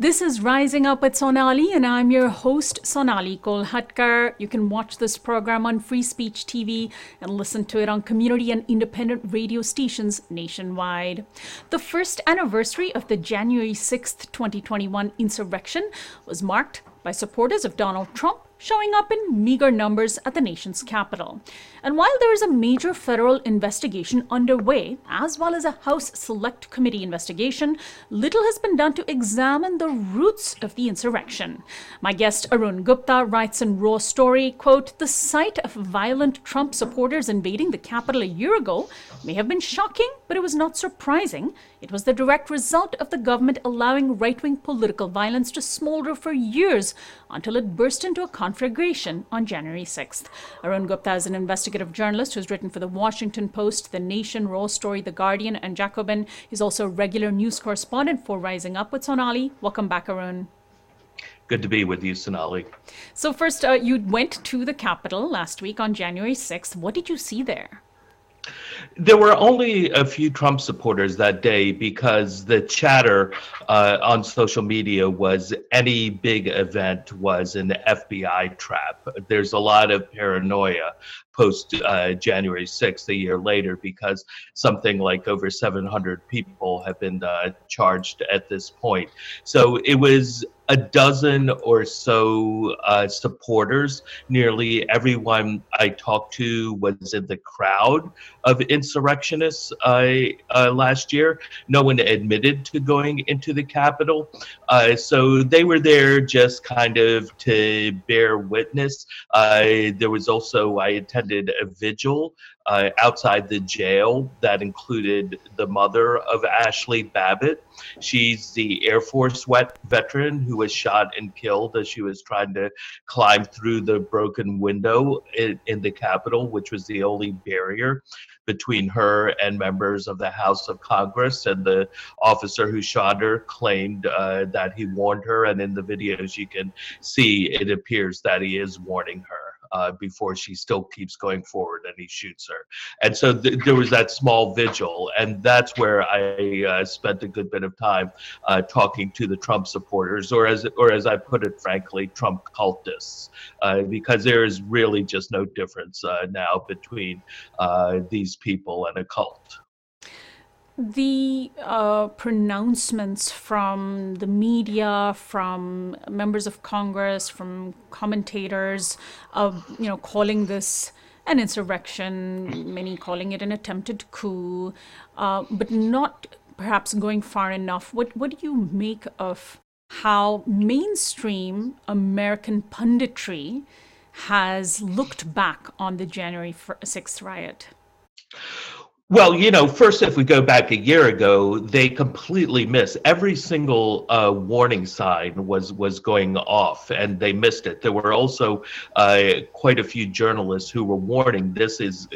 This is Rising Up with Sonali, and I'm your host, Sonali Kolhatkar. You can watch this program on Free Speech TV and listen to it on community and independent radio stations nationwide. The first anniversary of the January 6th, 2021 insurrection was marked by supporters of Donald Trump showing up in meager numbers at the nation's capital. And while there is a major federal investigation underway, as well as a House Select Committee investigation, little has been done to examine the roots of the insurrection. My guest Arun Gupta writes in Raw Story, quote, "The sight of violent Trump supporters invading the Capitol a year ago may have been shocking, but it was not surprising. It was the direct result of the government allowing right-wing political violence to smolder for years until it burst into a conflagration on January 6th. Arun Gupta is an investigative journalist who's written for The Washington Post, The Nation, Raw Story, The Guardian, and Jacobin. He's also a regular news correspondent for Rising Up with Sonali. Welcome back, Arun. Good to be with you, Sonali. So, first, uh, you went to the Capitol last week on January 6th. What did you see there? There were only a few Trump supporters that day because the chatter uh, on social media was any big event was an FBI trap. There's a lot of paranoia post uh, January 6th, a year later, because something like over 700 people have been uh, charged at this point. So it was a dozen or so uh, supporters. Nearly everyone I talked to was in the crowd of insurrectionists uh, uh, last year. No one admitted to going into the Capitol. Uh, so they were there just kind of to bear witness. Uh, there was also, I attended a vigil uh, outside the jail that included the mother of Ashley Babbitt. She's the Air Force veteran who was shot and killed as she was trying to climb through the broken window in, in the Capitol, which was the only barrier between her and members of the House of Congress. And the officer who shot her claimed uh, that he warned her. And in the videos, you can see it appears that he is warning her uh, before she still keeps going forward and he shoots her. And so th- there was that small vigil. And that's where I uh, spent a good bit of time uh, talking to the Trump supporters, or as, or as I put it frankly, Trump cultists, uh, because there is really just no difference uh, now between uh, these people and a cult the uh, pronouncements from the media, from members of Congress, from commentators, of you know calling this an insurrection, many calling it an attempted coup, uh, but not perhaps going far enough. What what do you make of how mainstream American punditry has looked back on the January 6th riot? Well, you know, first, if we go back a year ago, they completely missed every single uh, warning sign was was going off, and they missed it. There were also uh, quite a few journalists who were warning this is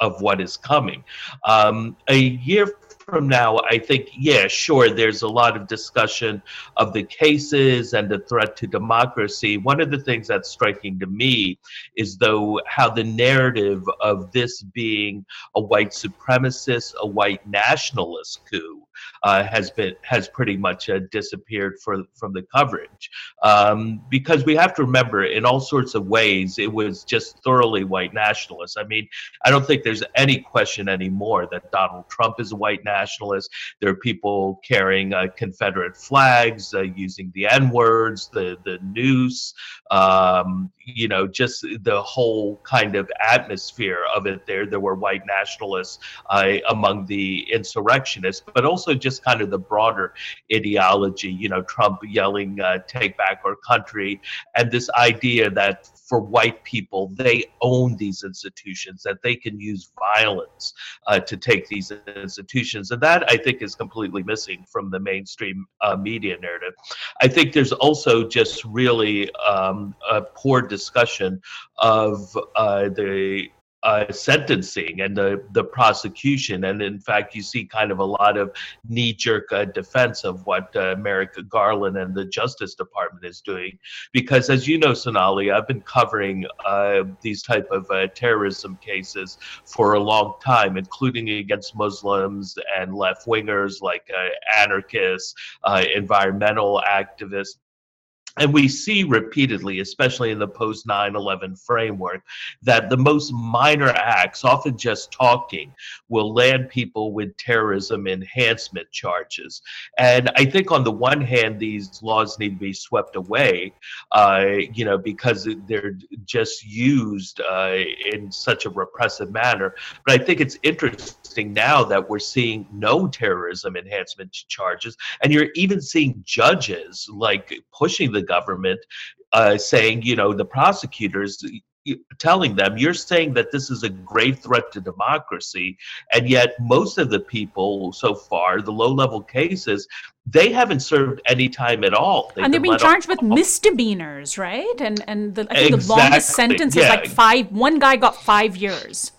of what is coming. Um, a year from now, I think, yeah, sure, there's a lot of discussion of the cases and the threat to democracy. One of the things that's striking to me is, though, how the narrative of this being a white supremacist, a white nationalist coup, uh, has been has pretty much uh, disappeared for, from the coverage um, because we have to remember in all sorts of ways it was just thoroughly white nationalist. I mean, I don't think there's any question anymore that Donald Trump is a white nationalist. There are people carrying uh, Confederate flags, uh, using the N words, the the noose, um, you know, just the whole kind of atmosphere of it. There, there were white nationalists uh, among the insurrectionists, but also just just kind of the broader ideology, you know, Trump yelling, uh, take back our country, and this idea that for white people, they own these institutions, that they can use violence uh, to take these institutions. And that I think is completely missing from the mainstream uh, media narrative. I think there's also just really um, a poor discussion of uh, the uh, sentencing and the, the prosecution. And in fact, you see kind of a lot of knee jerk uh, defense of what uh, Merrick Garland and the Justice Department is doing. Because as you know, Sonali, I've been covering uh, these type of uh, terrorism cases for a long time, including against Muslims and left wingers like uh, anarchists, environmental activists and we see repeatedly, especially in the post 9 11 framework, that the most minor acts, often just talking, will land people with terrorism enhancement charges. And I think on the one hand, these laws need to be swept away, uh, you know, because they're just used uh, in such a repressive manner. But I think it's interesting now that we're seeing no terrorism enhancement charges, and you're even seeing judges like pushing the the government uh, saying, you know, the prosecutors telling them you're saying that this is a grave threat to democracy and yet most of the people so far the low level cases they haven't served any time at all They've and they're being charged with misdemeanors right and and the, i think exactly. the longest sentence yeah. is like five one guy got five years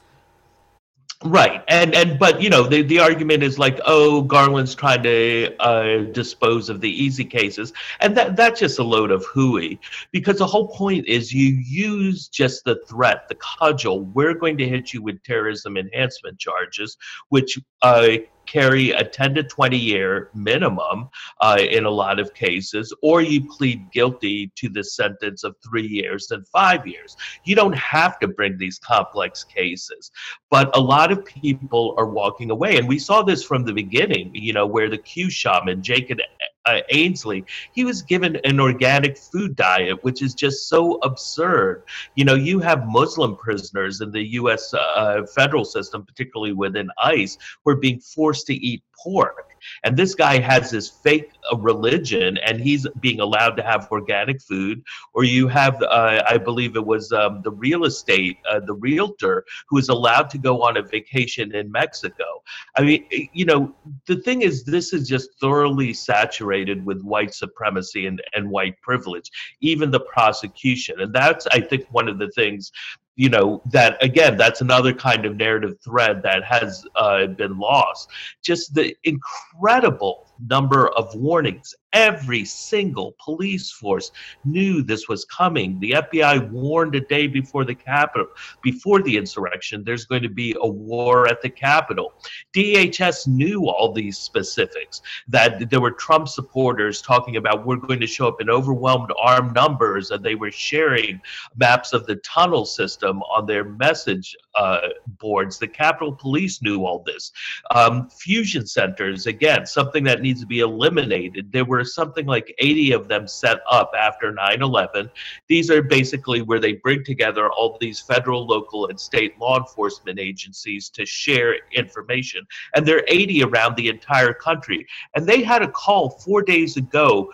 Right, and and but you know the the argument is like, oh, Garland's trying to uh, dispose of the easy cases, and that that's just a load of hooey. Because the whole point is you use just the threat, the cudgel. We're going to hit you with terrorism enhancement charges, which uh, carry a 10 to 20 year minimum uh, in a lot of cases, or you plead guilty to the sentence of three years and five years. You don't have to bring these complex cases, but a lot of people are walking away. And we saw this from the beginning, you know, where the Q shaman, Jacob uh, Chansley, he was given an organic food diet, which is just so absurd. You know, you have Muslim prisoners in the U.S. Uh, federal system, particularly within ICE, who are being forced to eat pork. And this guy has this fake religion, and he's being allowed to have organic food. Or you have, uh, I believe it was um, the real estate, uh, the realtor, who is allowed to go on a vacation in Mexico. I mean, you know, the thing is, this is just thoroughly saturated with white supremacy and, and white privilege, even the prosecution. And that's, I think, one of the things you know that again that's another kind of narrative thread that has uh, been lost. Just the incredible number of warnings Every single police force knew this was coming. The FBI warned a day before the Capitol, before the insurrection, there's going to be a war at the Capitol. DHS knew all these specifics, that there were Trump supporters talking about we're going to show up in overwhelmed armed numbers, and they were sharing maps of the tunnel system on their message uh, boards. The Capitol Police knew all this. Um, fusion centers, again, something that needs to be eliminated. There were were something like 80 of them set up after 9 11. These are basically where they bring together all these federal, local, and state law enforcement agencies to share information. And there are 80 around the entire country. And they had a call four days ago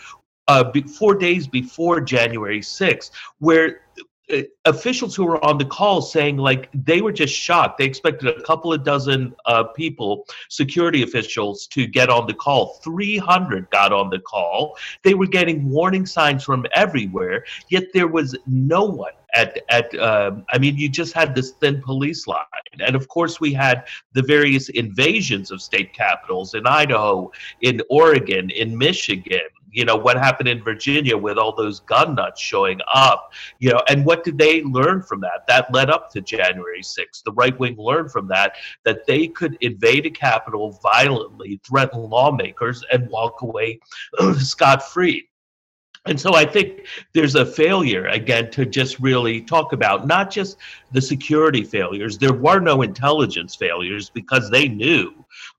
uh, four days before January 6th, where officials who were on the call saying like they were just shocked. They expected a couple of dozen uh, people, security officials, to get on the call. 300 got on the call. They were getting warning signs from everywhere, yet there was no one at at um, I mean you just had this thin police line and of course we had the various invasions of state capitals in Idaho in Oregon in Michigan you know what happened in Virginia with all those gun nuts showing up you know and what did they learn from that? That led up to January 6th the right wing learned from that that they could invade a capital violently threaten lawmakers and walk away scot free and so I think there's a failure, again, to just really talk about not just the security failures, there were no intelligence failures because they knew,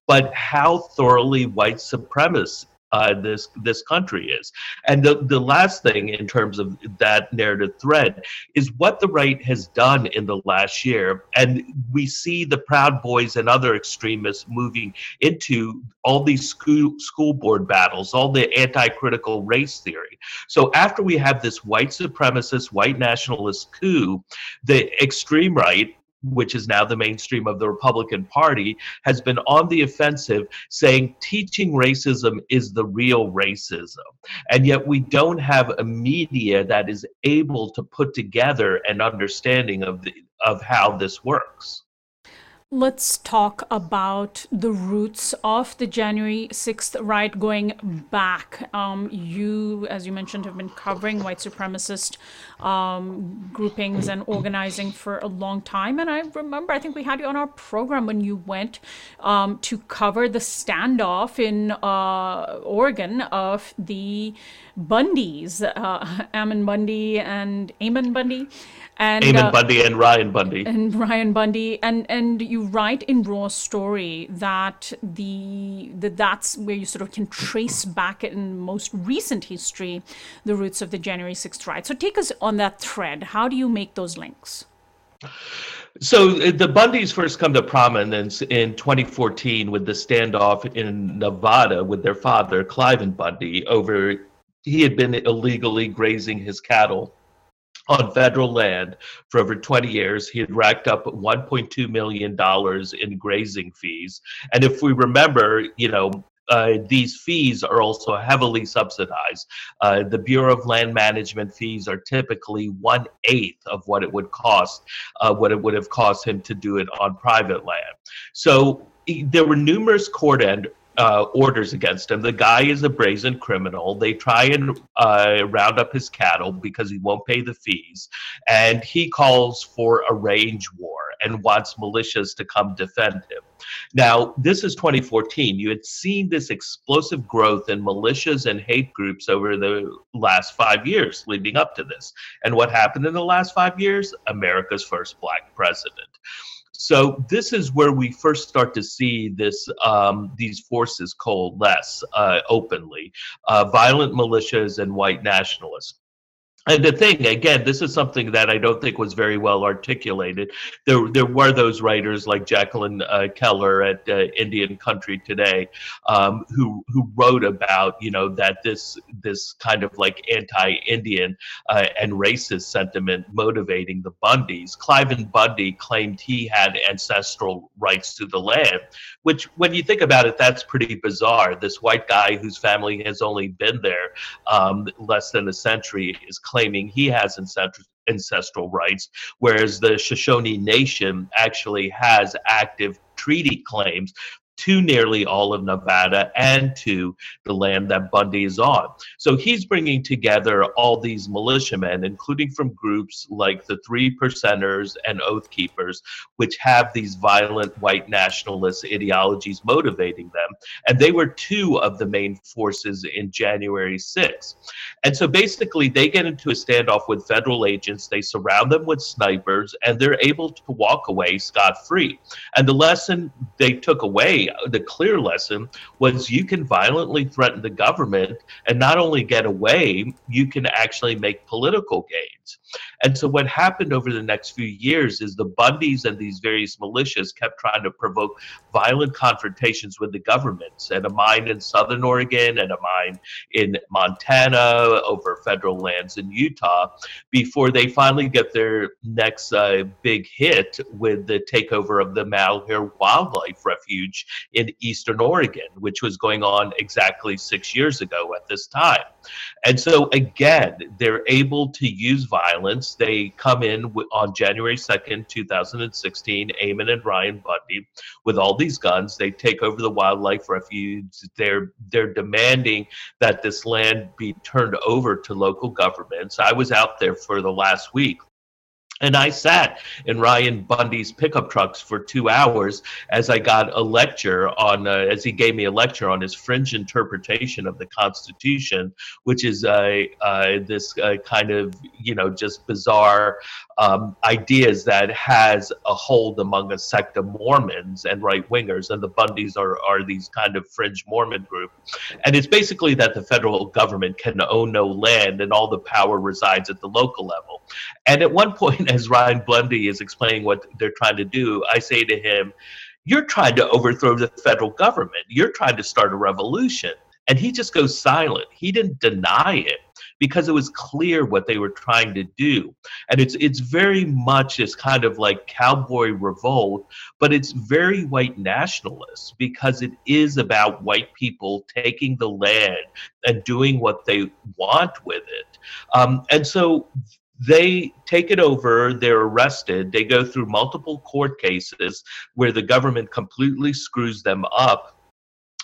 but how thoroughly white supremacists uh, this this country is. And the, the last thing in terms of that narrative thread is what the right has done in the last year. And we see the Proud Boys and other extremists moving into all these school, school board battles, all the anti-critical race theory. So after we have this white supremacist, white nationalist coup, the extreme right which is now the mainstream of the Republican Party, has been on the offensive saying teaching racism is the real racism. And yet we don't have a media that is able to put together an understanding of the of how this works. Let's talk about the roots of the January 6th riot going back. Um, you, as you mentioned, have been covering white supremacist um, groupings and organizing for a long time. And I remember, I think we had you on our program when you went um, to cover the standoff in uh, Oregon of the Bundys, uh, Ammon Bundy and Ammon Bundy and Ammon uh, Bundy and Ryan Bundy and Ryan Bundy and and you write in Raw Story that the that that's where you sort of can trace back in most recent history the roots of the January 6th riot. So take us on that thread. How do you make those links? So uh, the Bundys first come to prominence in 2014 with the standoff in Nevada with their father, Cliven Bundy, over he had been illegally grazing his cattle on federal land for over 20 years. He had racked up $1.2 million in grazing fees. And if we remember, you know, uh, these fees are also heavily subsidized. Uh, the Bureau of Land Management fees are typically one eighth of what it would cost, uh, what it would have cost him to do it on private land. So there were numerous court end, uh, orders against him. The guy is a brazen criminal. They try and uh, round up his cattle because he won't pay the fees. And he calls for a range war and wants militias to come defend him. Now, this is 2014. You had seen this explosive growth in militias and hate groups over the last five years leading up to this. And what happened in the last five years? America's first black president. So this is where we first start to see this um, these forces coalesce uh, openly, uh, violent militias and white nationalists. And the thing, again, this is something that I don't think was very well articulated. There, there were those writers like Jacqueline uh, Keeler at uh, Indian Country Today, um, who who wrote about you know that this this kind of like anti-Indian uh, and racist sentiment motivating the Bundys. Cliven Bundy claimed he had ancestral rights to the land, which, when you think about it, that's pretty bizarre. This white guy whose family has only been there um, less than a century is claiming he has ancestral rights, whereas the Shoshone Nation actually has active treaty claims to nearly all of Nevada and to the land that Bundy is on. So he's bringing together all these militiamen, including from groups like the Three Percenters and Oath Keepers, which have these violent white nationalist ideologies motivating them. And they were two of the main forces in January 6th. And so basically, they get into a standoff with federal agents, they surround them with snipers, and they're able to walk away scot free. And the lesson they took away the clear lesson was you can violently threaten the government and not only get away, you can actually make political gains. And so what happened over the next few years is the Bundys and these various militias kept trying to provoke violent confrontations with the governments and a mine in southern Oregon and a mine in Montana over federal lands in Utah before they finally get their next uh, big hit with the takeover of the Malheur Wildlife Refuge in eastern Oregon, which was going on exactly six years ago at this time. And so, again, they're able to use violence. They come in on January 2nd, 2016, Ammon and Ryan Bundy, with all these guns. They take over the wildlife refuge. They're, they're demanding that this land be turned over to local governments. I was out there for the last week and I sat in Ryan Bundy's pickup trucks for two hours as I got a lecture on, uh, as he gave me a lecture on his fringe interpretation of the Constitution, which is uh, uh, this uh, kind of, you know, just bizarre um, ideas that has a hold among a sect of Mormons and right wingers. And the Bundys are, are these kind of fringe Mormon group. And it's basically that the federal government can own no land and all the power resides at the local level. And at one point, as Ryan Bundy is explaining what they're trying to do, I say to him, You're trying to overthrow the federal government. You're trying to start a revolution. And he just goes silent. He didn't deny it because it was clear what they were trying to do. And it's it's very much this kind of like cowboy revolt, but it's very white nationalist because it is about white people taking the land and doing what they want with it. Um, and so they take it over, they're arrested, they go through multiple court cases where the government completely screws them up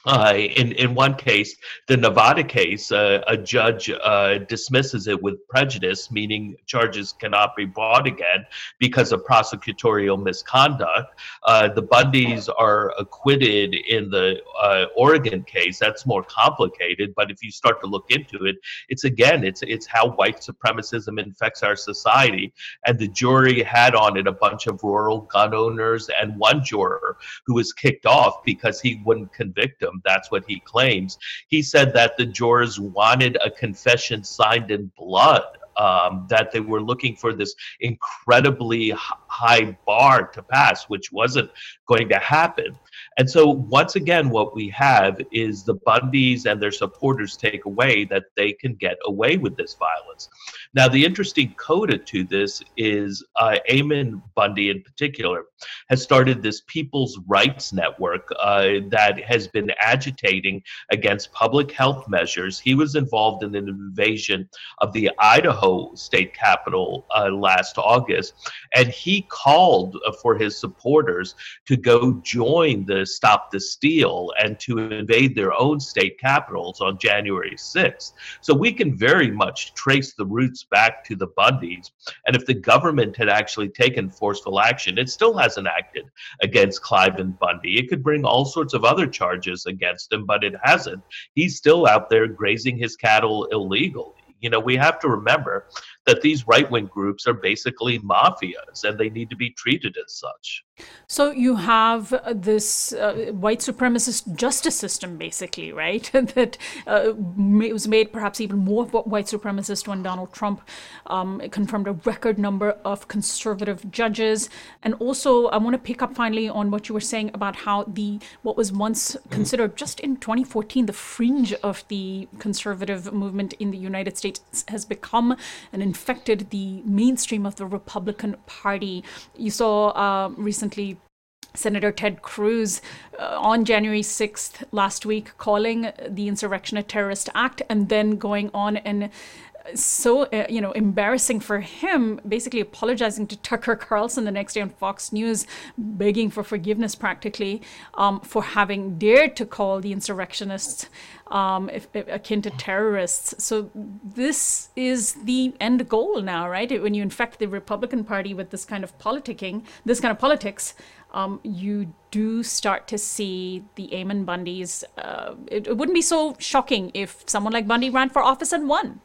uh, in in one case, the Nevada case, uh, a judge uh, dismisses it with prejudice, meaning charges cannot be brought again because of prosecutorial misconduct. Uh, the Bundys are acquitted in the uh, Oregon case. That's more complicated, but if you start to look into it, it's again, it's it's how white supremacism infects our society. And the jury had on it a bunch of rural gun owners and one juror who was kicked off because he wouldn't convict them That's what he claims. He said that the jurors wanted a confession signed in blood um, that they were looking for this incredibly high bar to pass, which wasn't going to happen. And so, once again, what we have is the Bundys and their supporters take away that they can get away with this violence. Now, the interesting coda to this is uh, Ammon Bundy, in particular, has started this People's Rights Network uh, that has been agitating against public health measures. He was involved in an invasion of the Idaho state capitol uh, last August, and he called for his supporters to go join the Stop the Steal and to invade their own state capitals on January 6th. So we can very much trace the roots back to the Bundys. And if the government had actually taken forceful action, it still hasn't acted against Cliven Bundy. It could bring all sorts of other charges against him, but it hasn't. He's still out there grazing his cattle illegally. You know, we have to remember that these right wing groups are basically mafias and they need to be treated as such. So you have this uh, white supremacist justice system, basically, right? that uh, was made perhaps even more white supremacist when Donald Trump um, confirmed a record number of conservative judges. And also, I want to pick up finally on what you were saying about how the what was once considered just in 2014 the fringe of the conservative movement in the United States has become an infected the mainstream of the Republican Party. You saw uh, recently Senator Ted Cruz uh, on January 6th last week calling the insurrection a terrorist act and then going on and so uh, you know embarrassing for him basically apologizing to tucker carlson the next day on fox news begging for forgiveness practically um, for having dared to call the insurrectionists um, if, if, akin to terrorists so this is the end goal now right when you infect the republican party with this kind of politicking this kind of politics um, you do start to see the Ammon Bundys. Uh, it, it, wouldn't be so shocking if someone like Bundy ran for office and won.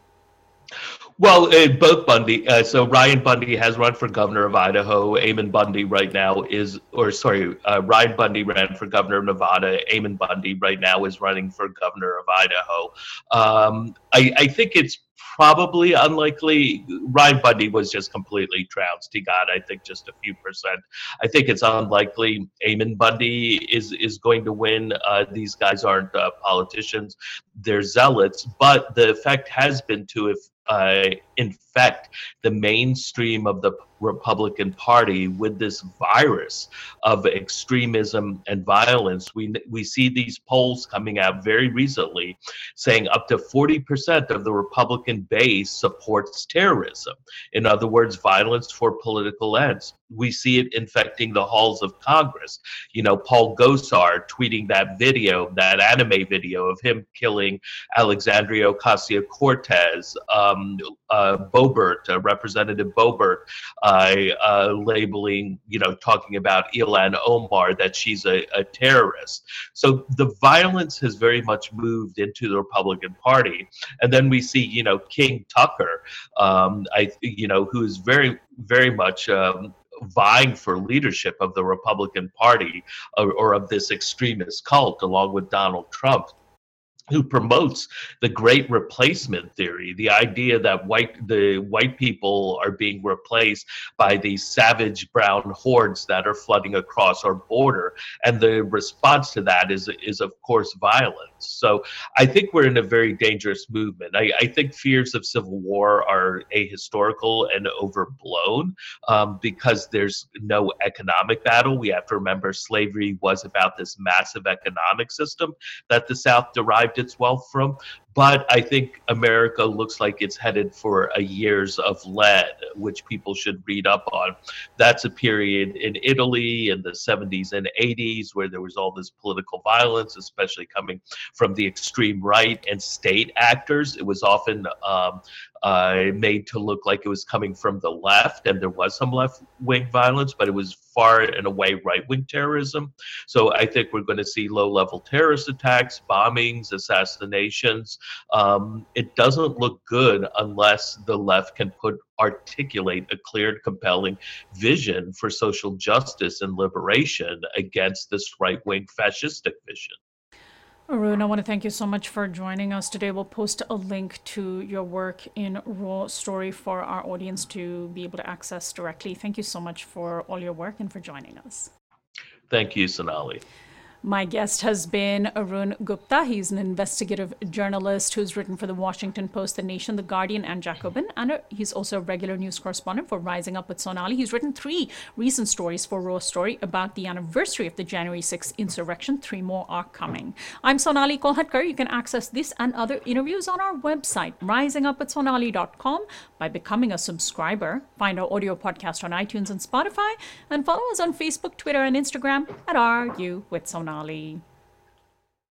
Well, uh, both Bundy. Uh, so Ryan Bundy has run for governor of Idaho. Ammon Bundy right now is, or sorry, uh, Ryan Bundy ran for governor of Nevada. Ammon Bundy right now is running for governor of Idaho. Um, I, I think it's probably unlikely. Ryan Bundy was just completely trounced. He got, I think, just a few percent. I think it's unlikely Ammon Bundy is is going to win. Uh, these guys aren't uh, politicians; they're zealots. But the effect has been to if uh, infect the mainstream of the Republican Party with this virus of extremism and violence. We, we see these polls coming out very recently saying up to 40% of the Republican base supports terrorism. In other words, violence for political ends. We see it infecting the halls of Congress. You know, Paul Gosar tweeting that video, that anime video of him killing Alexandria Ocasio Cortez. Um, uh, Boebert, uh, Representative Boebert. uh, labeling, you know, talking about Ilhan Omar that she's a, a, terrorist. So the violence has very much moved into the Republican Party, and then we see, you know, King Tucker, um, I, you know, who is very, very much. Um, vying for leadership of the Republican Party or, or, of this extremist cult, along with Donald Trump who promotes the great replacement theory the idea that white the white people are being replaced by these savage brown hordes that are flooding across our border. And the response to that is is of course violence. So i think we're in a very dangerous movement. I, I think fears of civil war are ahistorical and overblown um, because there's no economic battle. We have to remember slavery was about this massive economic system that the south derived its wealth from. But I think America looks like it's headed for a years of lead, which people should read up on. That's a period in Italy in the 70s and 80s where there was all this political violence, especially coming from the extreme right and state actors. It was often um, uh, made to look like it was coming from the left, and there was some left wing violence, but it was far and away right wing terrorism. So I think we're going to see low level terrorist attacks, bombings, assassinations. Um, it doesn't look good unless the left can put articulate a clear, compelling vision for social justice and liberation against this right wing fascistic vision. Arun, I want to thank you so much for joining us today. We'll post a link to your work in Raw Story for our audience to be able to access directly. Thank you so much for all your work and for joining us. Thank you, Sonali. My guest has been Arun Gupta. He's an investigative journalist who's written for the Washington Post, The Nation, The Guardian, and Jacobin. And uh, he's also a regular news correspondent for Rising Up with Sonali. He's written three recent stories for Raw Story about the anniversary of the January 6th insurrection. Three more are coming. I'm Sonali Kolhatkar. You can access this and other interviews on our website, risingupwithsonali.com, by becoming a subscriber. Find our audio podcast on iTunes and Spotify, and follow us on Facebook, Twitter, and Instagram at RU with Sonali finale